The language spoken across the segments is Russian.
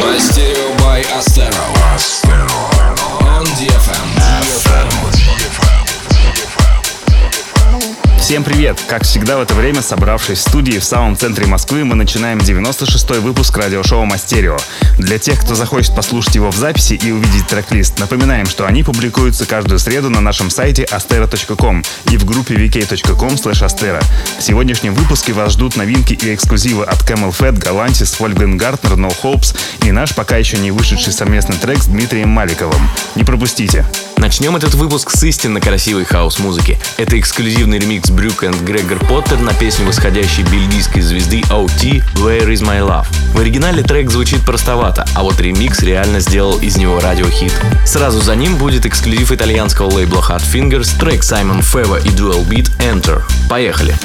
Мастерио by Astero. On DFM. Всем привет! Как всегда в это время, собравшись в студии в самом центре Москвы, мы начинаем 96-й выпуск радиошоу Мастерио. Для тех, кто захочет послушать его в записи и увидеть трек-лист, напоминаем, что они публикуются каждую среду на нашем сайте astero.com и в группе vk.com. В сегодняшнем выпуске вас ждут новинки и эксклюзивы от Camel Fat, Galantis, Wolfgang Gartner, No Hopes и наш пока еще не вышедший совместный трек с Дмитрием Маликовым. Не пропустите! Начнем этот выпуск с истинно красивой хаос-музыки. Это эксклюзивный ремикс Брюк и Грегор Поттер на песню восходящей бельгийской звезды OT «Where is my love». В оригинале трек звучит простовато, а вот ремикс реально сделал из него радиохит. Сразу за ним будет эксклюзив итальянского лейбла Hot Fingers, трек Саймон Фева и Dual Beat «Enter». Поехали!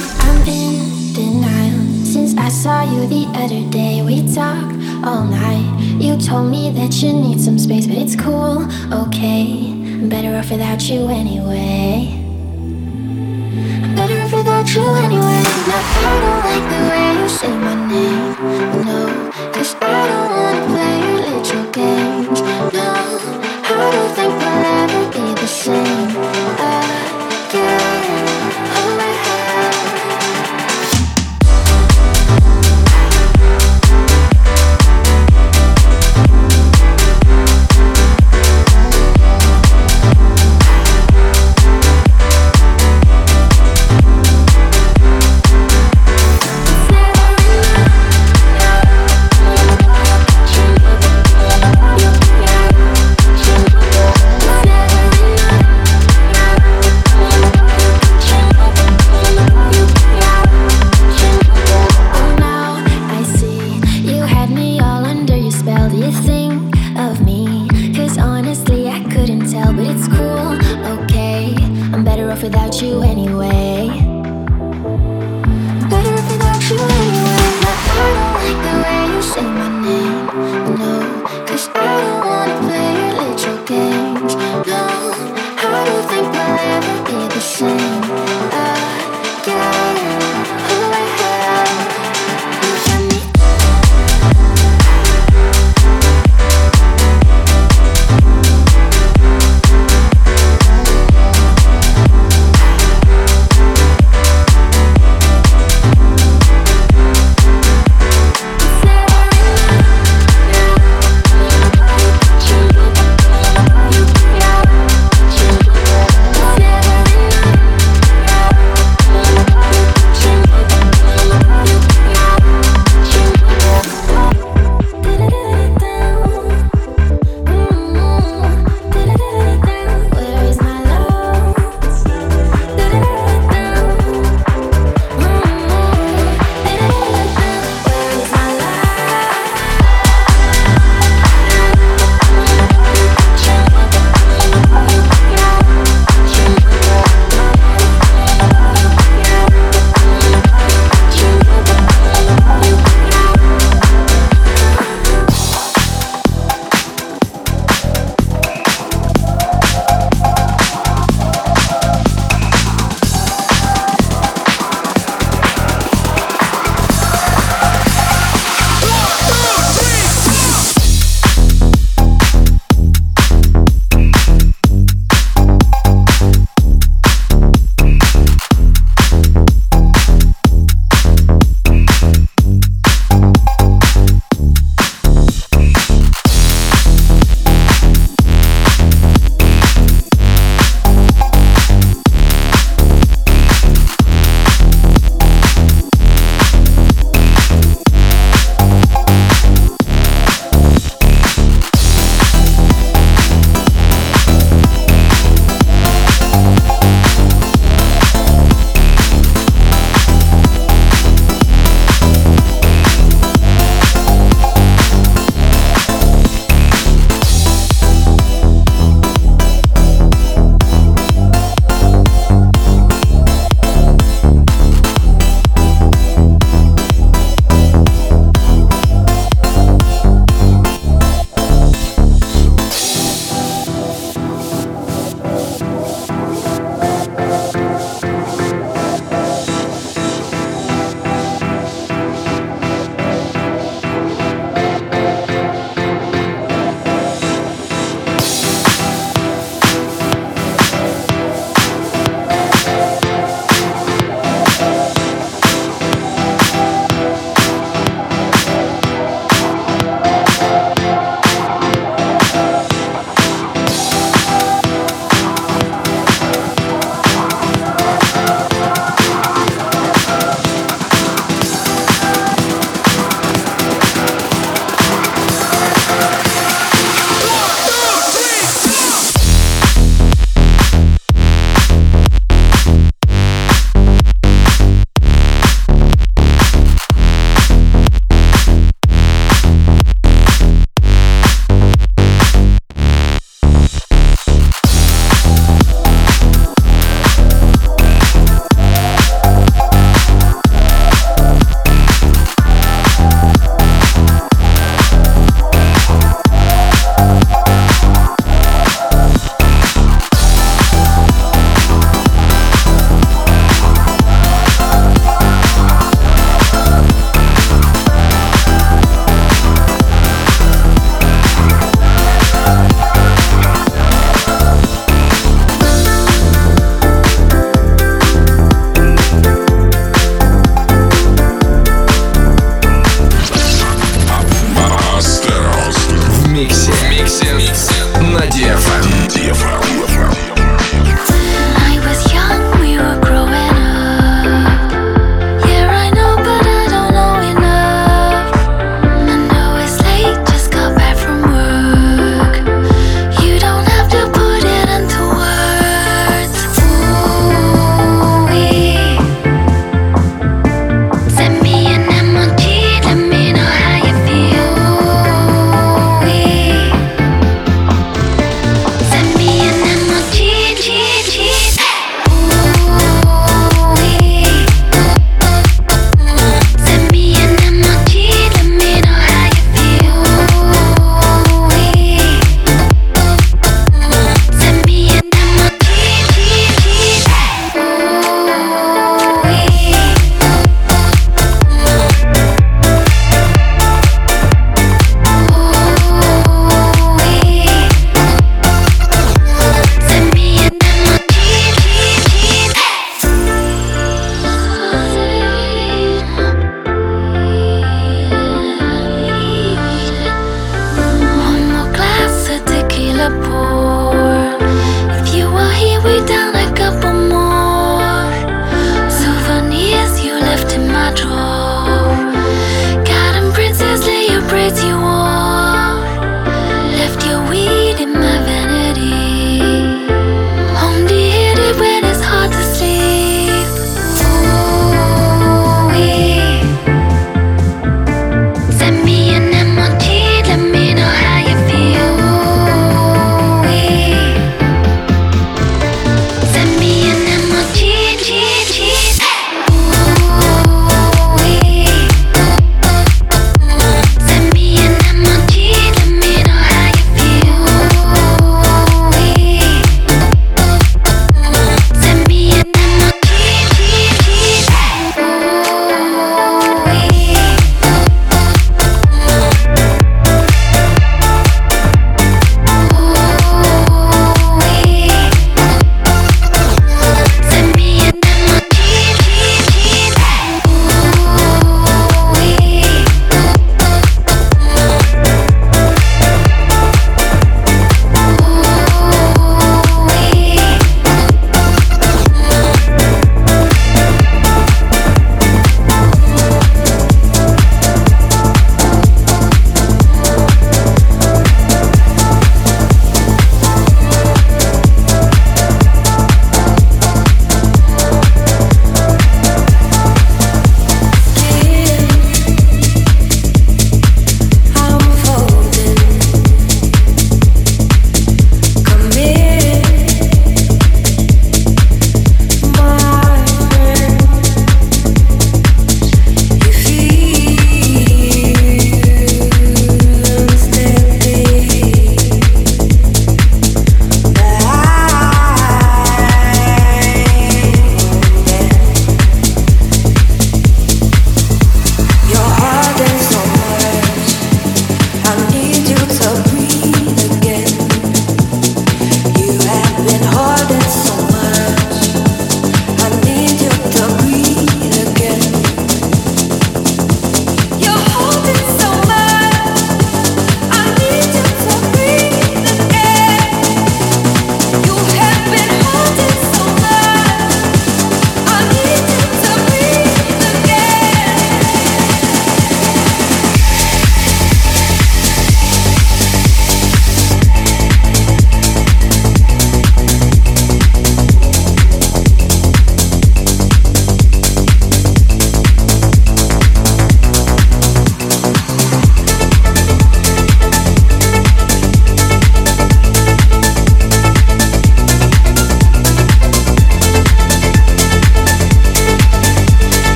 Better off without you anyway. Better off without you anyway. Now I don't like the way you say my name. No, cause I don't wanna play your little games. No, I don't think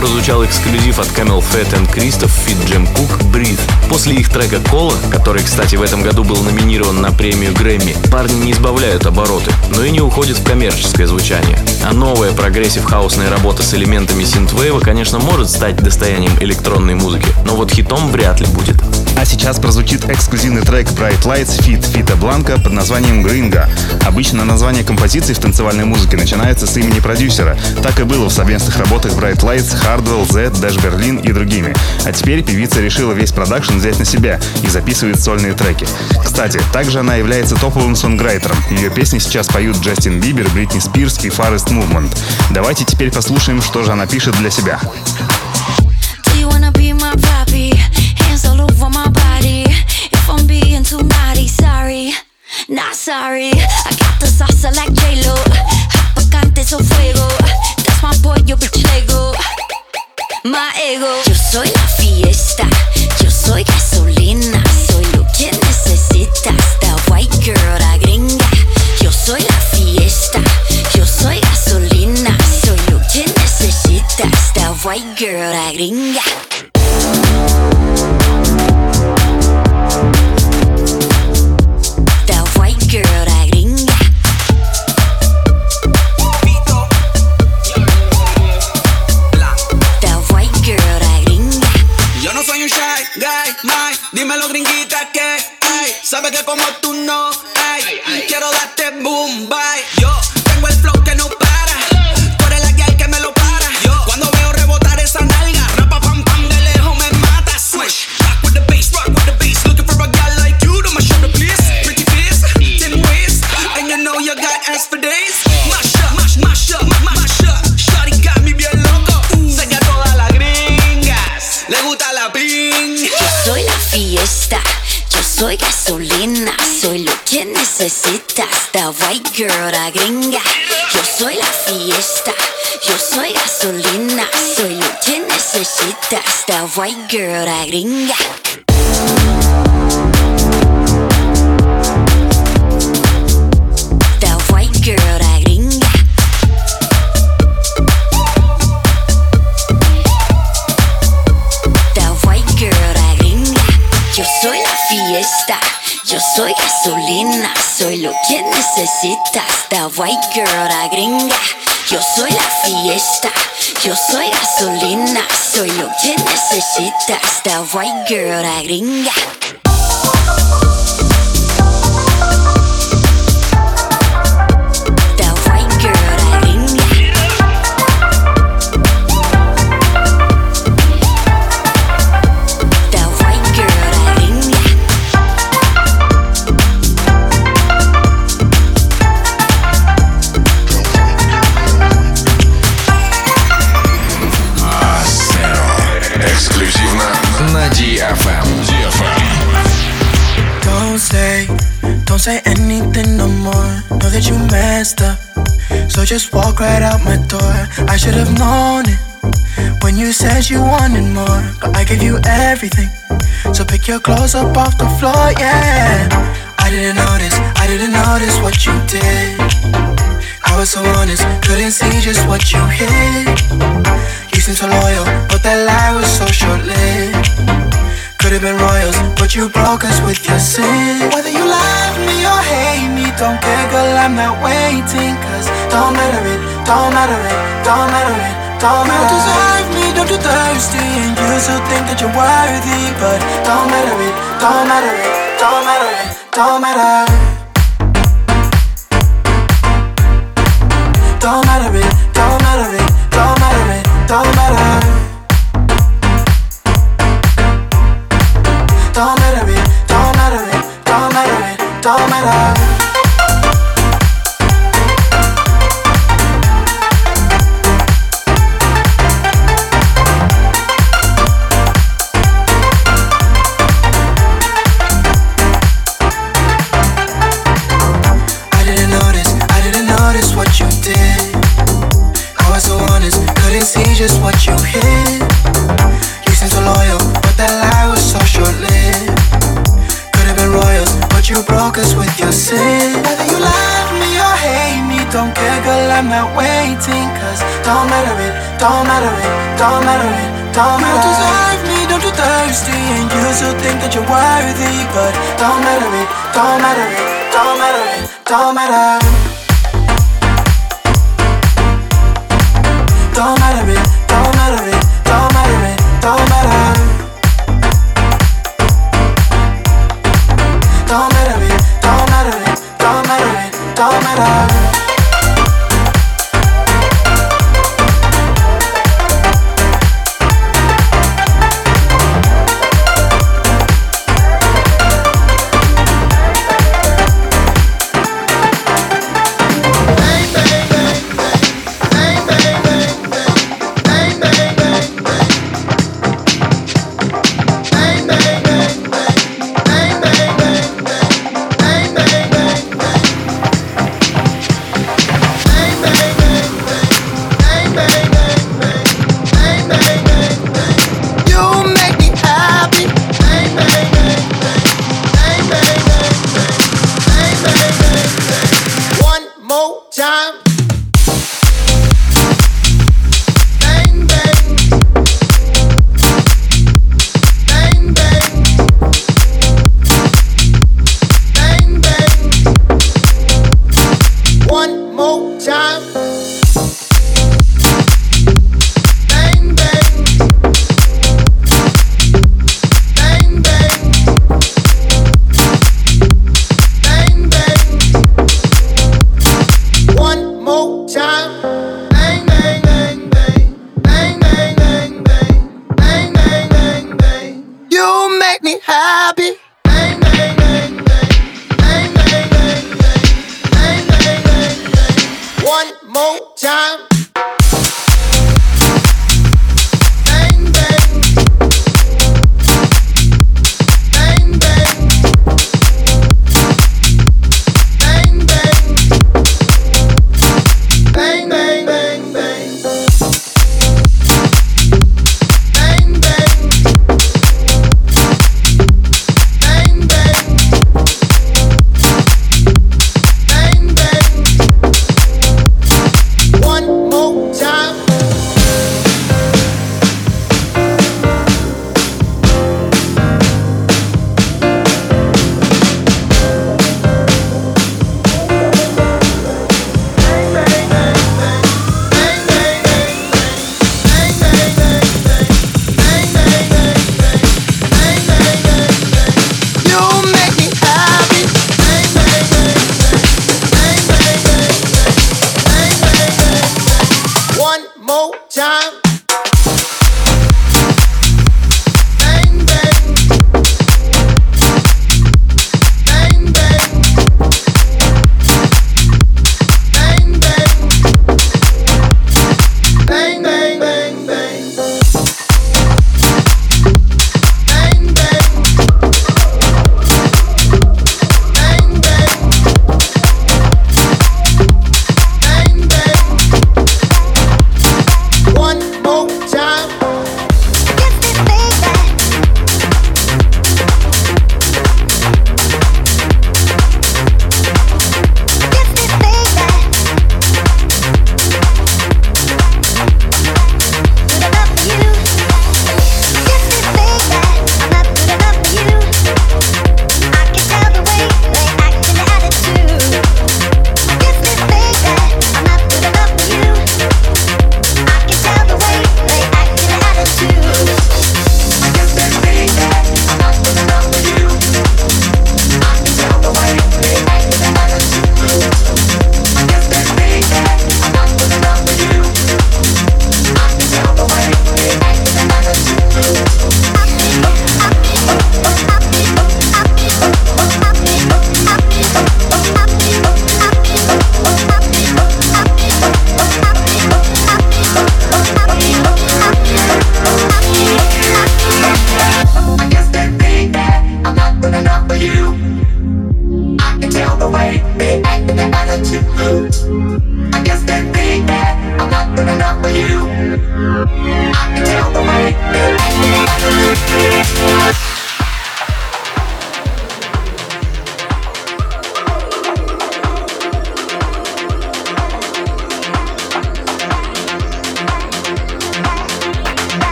прозвучал эксклюзив от CamelPhat and Christoph feat Jem Cooke Breathe. После их трека Cola, который, кстати, в этом году был номинирован на премию Грэмми, парни не сбавляют обороты, но и не уходят в коммерческое звучание. А новая прогрессив-хаусная работа с элементами синтвейва, конечно, может стать достоянием электронной музыки, но вот хитом вряд ли будет. А сейчас прозвучит эксклюзивный трек Bright Lights feat Fito Blanko под названием Gringa. Обычно название композиции в танцевальной музыке начинается с имени продюсера. Так и было в совместных работах Bright Lights, Hardwell, Zedd, Dash Berlin и другими. А теперь певица решила весь продакшн взять на себя и записывает сольные треки. Кстати, также она является топовым сонграйтером. Ее песни сейчас поют Джастин Бибер, Бритни Спирс и Forest Movement. Давайте теперь послушаем, что же она пишет для себя. Not sorry, I got the salsa like J-Lo Picante su fuego That's my boy, yo bitch Lego My ego. Yo soy la fiesta Yo soy gasolina Soy lo que necesitas. The white girl, la gringa. Yo soy la fiesta Yo soy gasolina Soy lo que necesitas. The white girl, la gringa como tú no The white girl, la gringa. Yo soy la fiesta. Yo soy gasolina, soy lo que necesitas. The white girl, la gringa. White girl, la gringa. Girl, gringa. Yo soy la fiesta. Yo soy gasolina. Soy lo que necesitas. The white girl, la gringa. Yo soy la fiesta. Yo soy gasolina. Soy lo que necesitas. The white girl, la gringa. Don't say anything no more. Know that you messed up. So just walk right out my door. I should have known it when you said you wanted more. But I gave you everything. So pick your clothes up off the floor, yeah. I didn't notice, I didn't notice what you did. I was so honest, couldn't see just what you hid. You seemed so loyal, but that lie was so short lived. Could have been royals, but you broke us with your sin. Whether you love me or hate me, don't care, girl, I'm not waiting. Cause don't matter it, don't matter it, don't matter it, don't matter. You don't deserve me, don't you thirsty, and you still think that you're worthy. But don't matter it, don't matter it, don't matter it, don't matter. Don't matter it, don't matter it, don't matter it, don't matter it, don't matter. You don't deserve me, don't you thirsty? And you still think that you're worthy. But don't matter it, don't matter it, don't matter it, don't matter. Don't matter it, don't matter it, don't matter it, don't matter. Don't matter it, don't matter it, don't matter it, don't matter.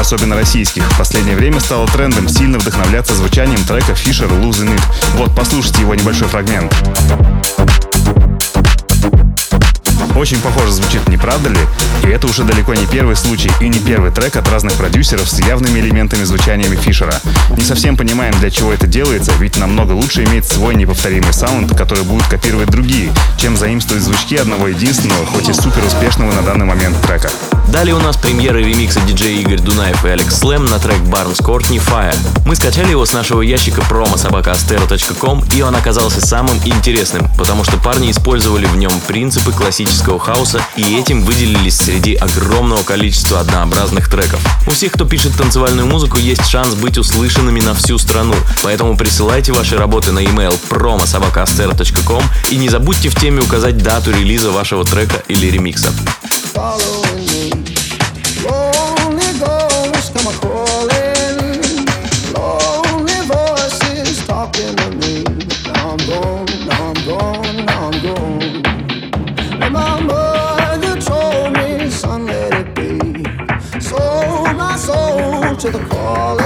Особенно российских, в последнее время стало трендом сильно вдохновляться звучанием трека Fisher Losing It. Вот, послушайте его небольшой фрагмент. Очень похоже звучит, не правда ли? И это уже далеко не первый случай и не первый трек от разных продюсеров с явными элементами звучаниями Фишера. Не совсем понимаем, для чего это делается, ведь намного лучше иметь свой неповторимый саунд, который будет копировать другие, чем заимствовать звучки одного единственного, хоть и супер успешного на данный момент трека. Далее у нас премьеры ремикса диджей Игорь Дунаев и Алекс Слэм на трек Barnes Courtney Fire. Мы скачали его с нашего ящика promo.astero.com и он оказался самым интересным, потому что парни использовали в нем принципы классического хауса и этим выделились среди огромного количества однообразных треков. У всех, кто пишет танцевальную музыку, есть шанс быть услышанными на всю страну, поэтому присылайте ваши работы на email promo.astero.com и не забудьте в теме указать дату релиза вашего трека или ремикса. Following me. to the call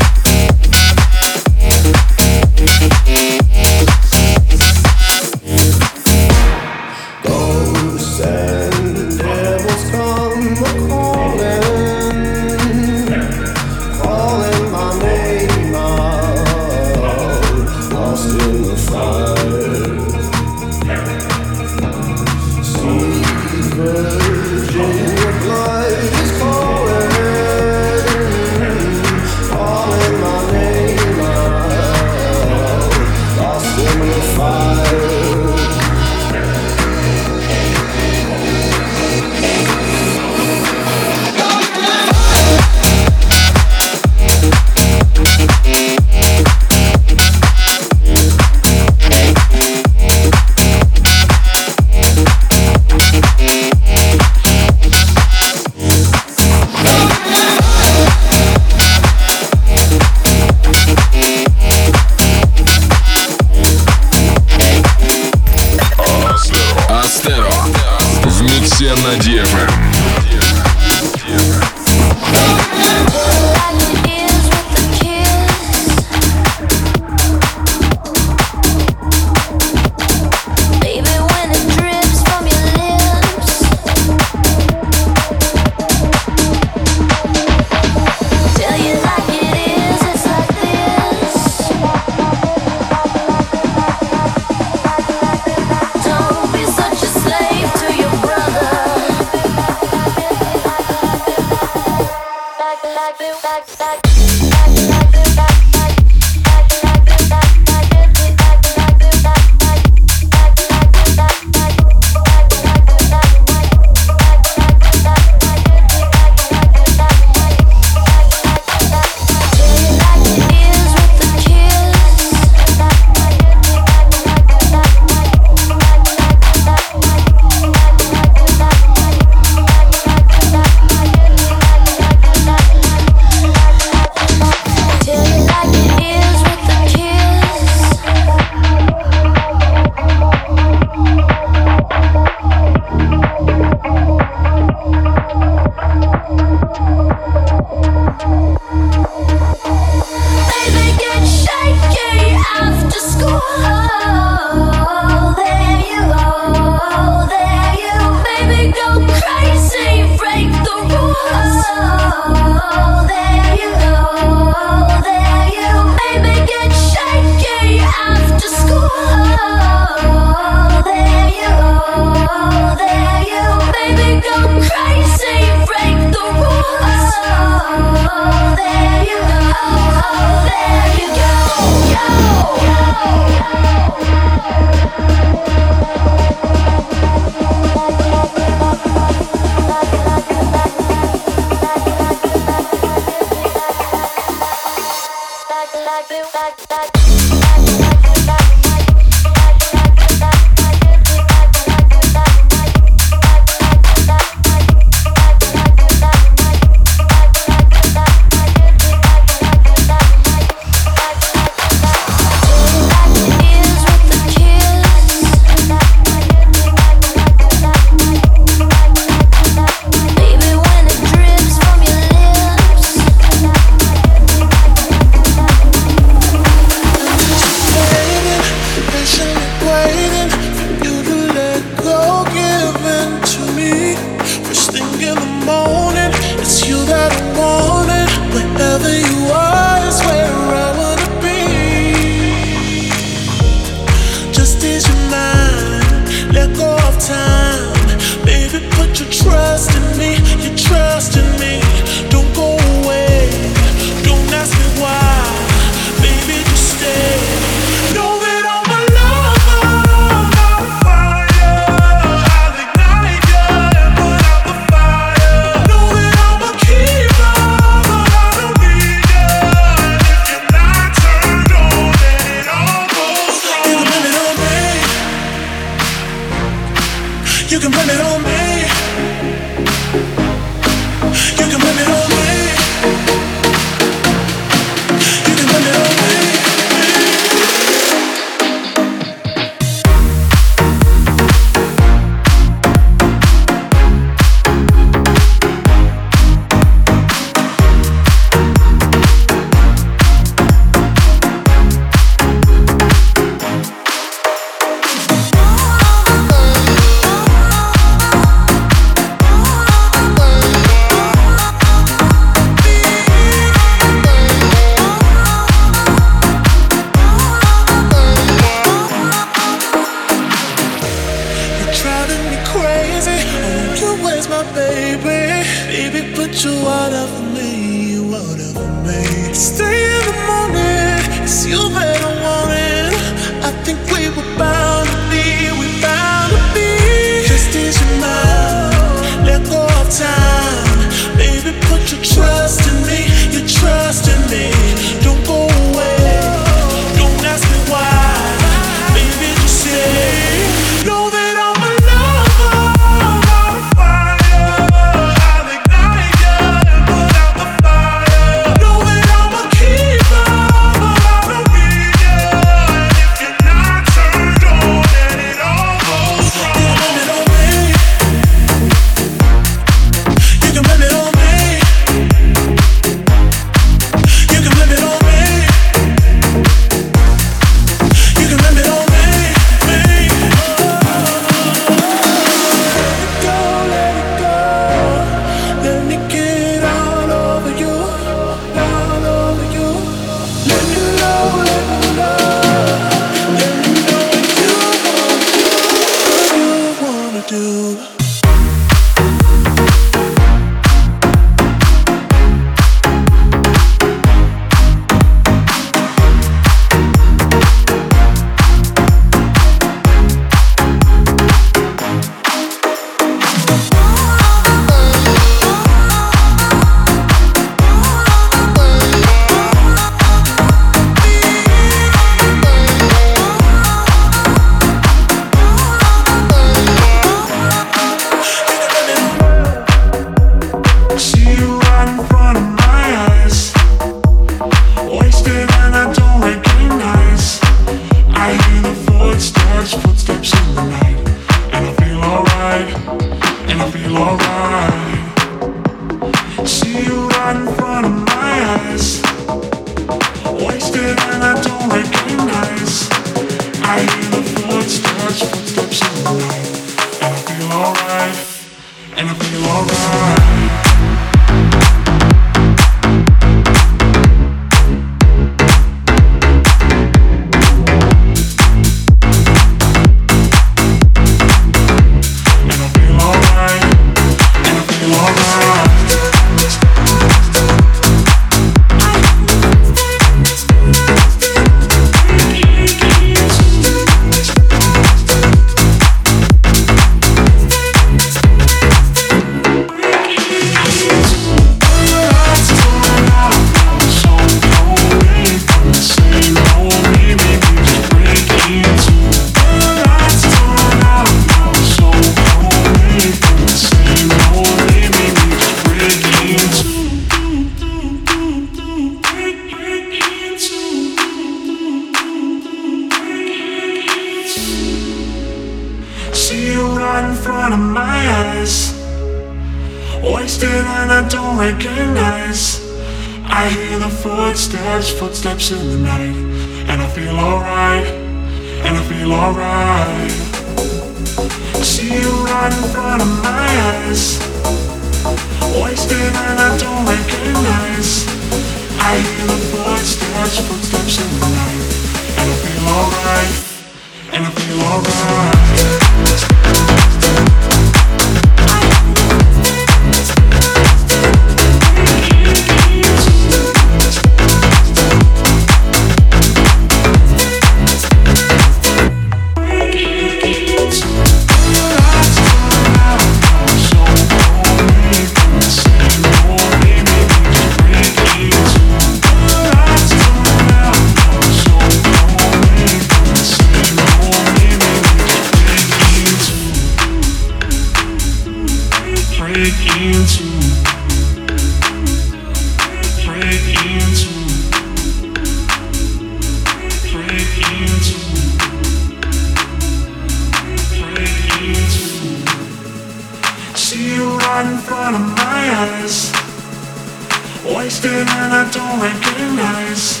wasted and I don't recognize.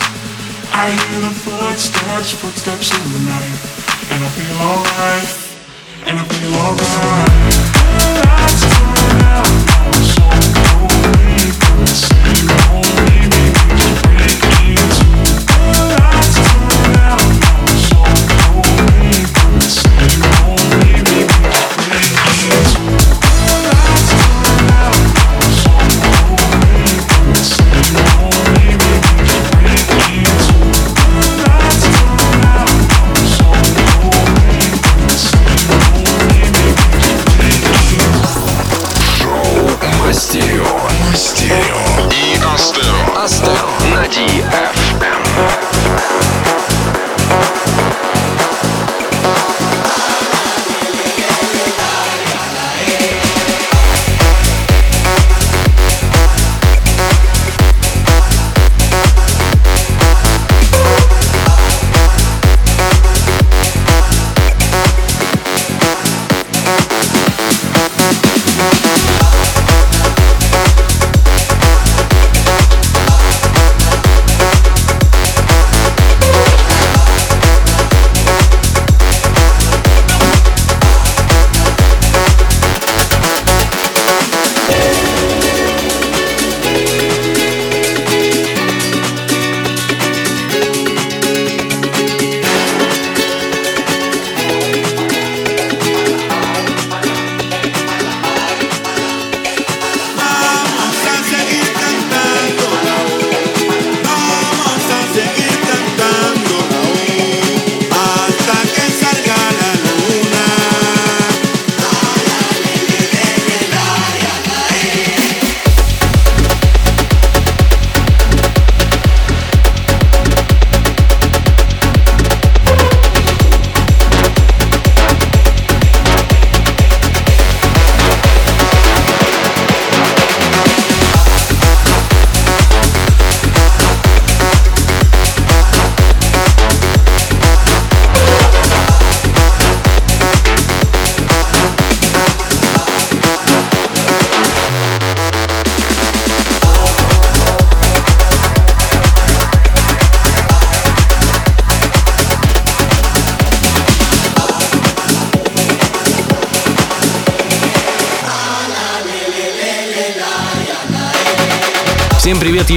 I hear the footsteps, footsteps in the night. And I feel alright, and I feel alright. Lights turn out, I'm so lonely, but it seems only me.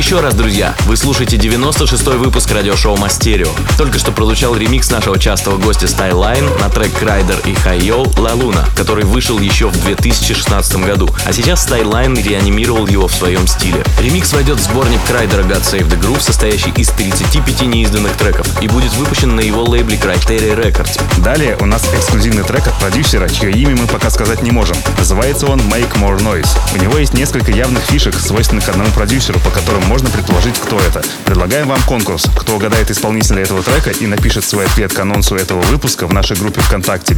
Еще раз, друзья! Вы слушаете 96-й выпуск радиошоу Mastereo. Только что прозвучал ремикс нашего частого гостя Styline на трек Kryder и HIIO «La Luna», который вышел еще в 2016 году. А сейчас Styline реанимировал его в своем стиле. Ремикс войдет в сборник Kryder а God Save the Groove, состоящий из 35 неизданных треков, и будет выпущен на его лейбле Kryteria Records. Далее у нас эксклюзивный трек от продюсера, чье имя мы пока сказать не можем. Называется он Make More Noise. У него есть несколько явных фишек, свойственных одному продюсеру, по которым можно предположить, кто это. Предлагаем вам конкурс. Кто угадает исполнителя этого трека и напишет свой ответ к анонсу этого выпуска в нашей группе ВКонтакте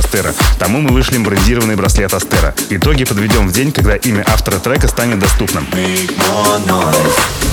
astera. Тому мы вышлем брендированный браслет Астера. Итоги подведем в день, когда имя автора трека станет доступным. Make more noise.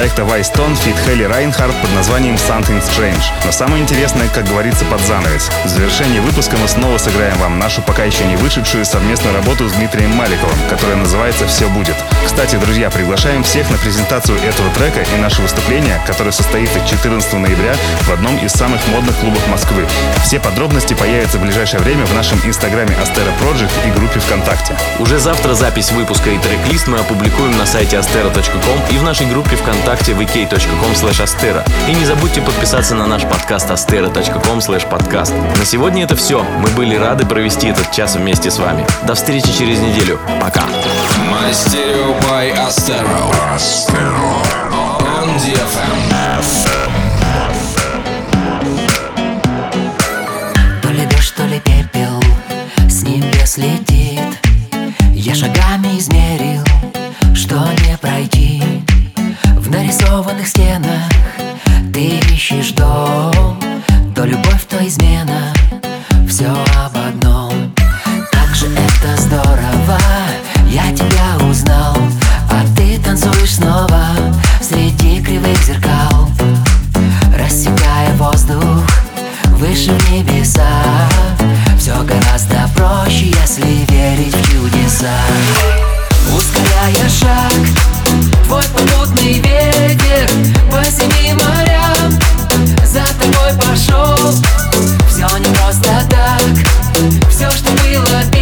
Проекта Vicetone feat Haley Reinhart под названием Something Strange. Но самое интересное, как говорится, под занавес. В завершении выпуска мы снова сыграем вам нашу пока еще не вышедшую совместную работу с Дмитрием Маликовым, которая называется «Все будет». Кстати, друзья, приглашаем всех на презентацию этого трека и наше выступление, которое состоится 14 ноября в одном из самых модных клубов Москвы. Все подробности появятся в ближайшее время в нашем инстаграме Astero Project и группе ВКонтакте. Уже завтра запись выпуска и трек-лист мы опубликуем на сайте astero.com и в нашей группе ВКонтакте vk.com astero. И не забудьте подписаться на наш подкаст astero.com podcast. На сегодня это все. Мы были рады провести этот час вместе с вами. До встречи через неделю. Пока. Мастерио by Astero. On DFM. То ли дождь, то ли пепел с небес летит Я шагами измерил, что не пройти Нарисованных стенах ты ищешь дом То любовь, то измена, все об одном. Как же это здорово, я тебя узнал А ты танцуешь снова среди кривых зеркал. Рассекая воздух выше небеса. Все гораздо проще, если верить в чудеса. Ускоряя шаг, твой попутный ветер По семи морям. За тобой пошел. Все не просто так, все, что было пепел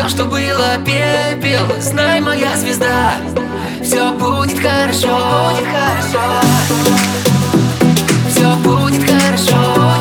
все, что было пепел. Знай, моя звезда, все будет хорошо, будет хорошо. Все будет хорошо,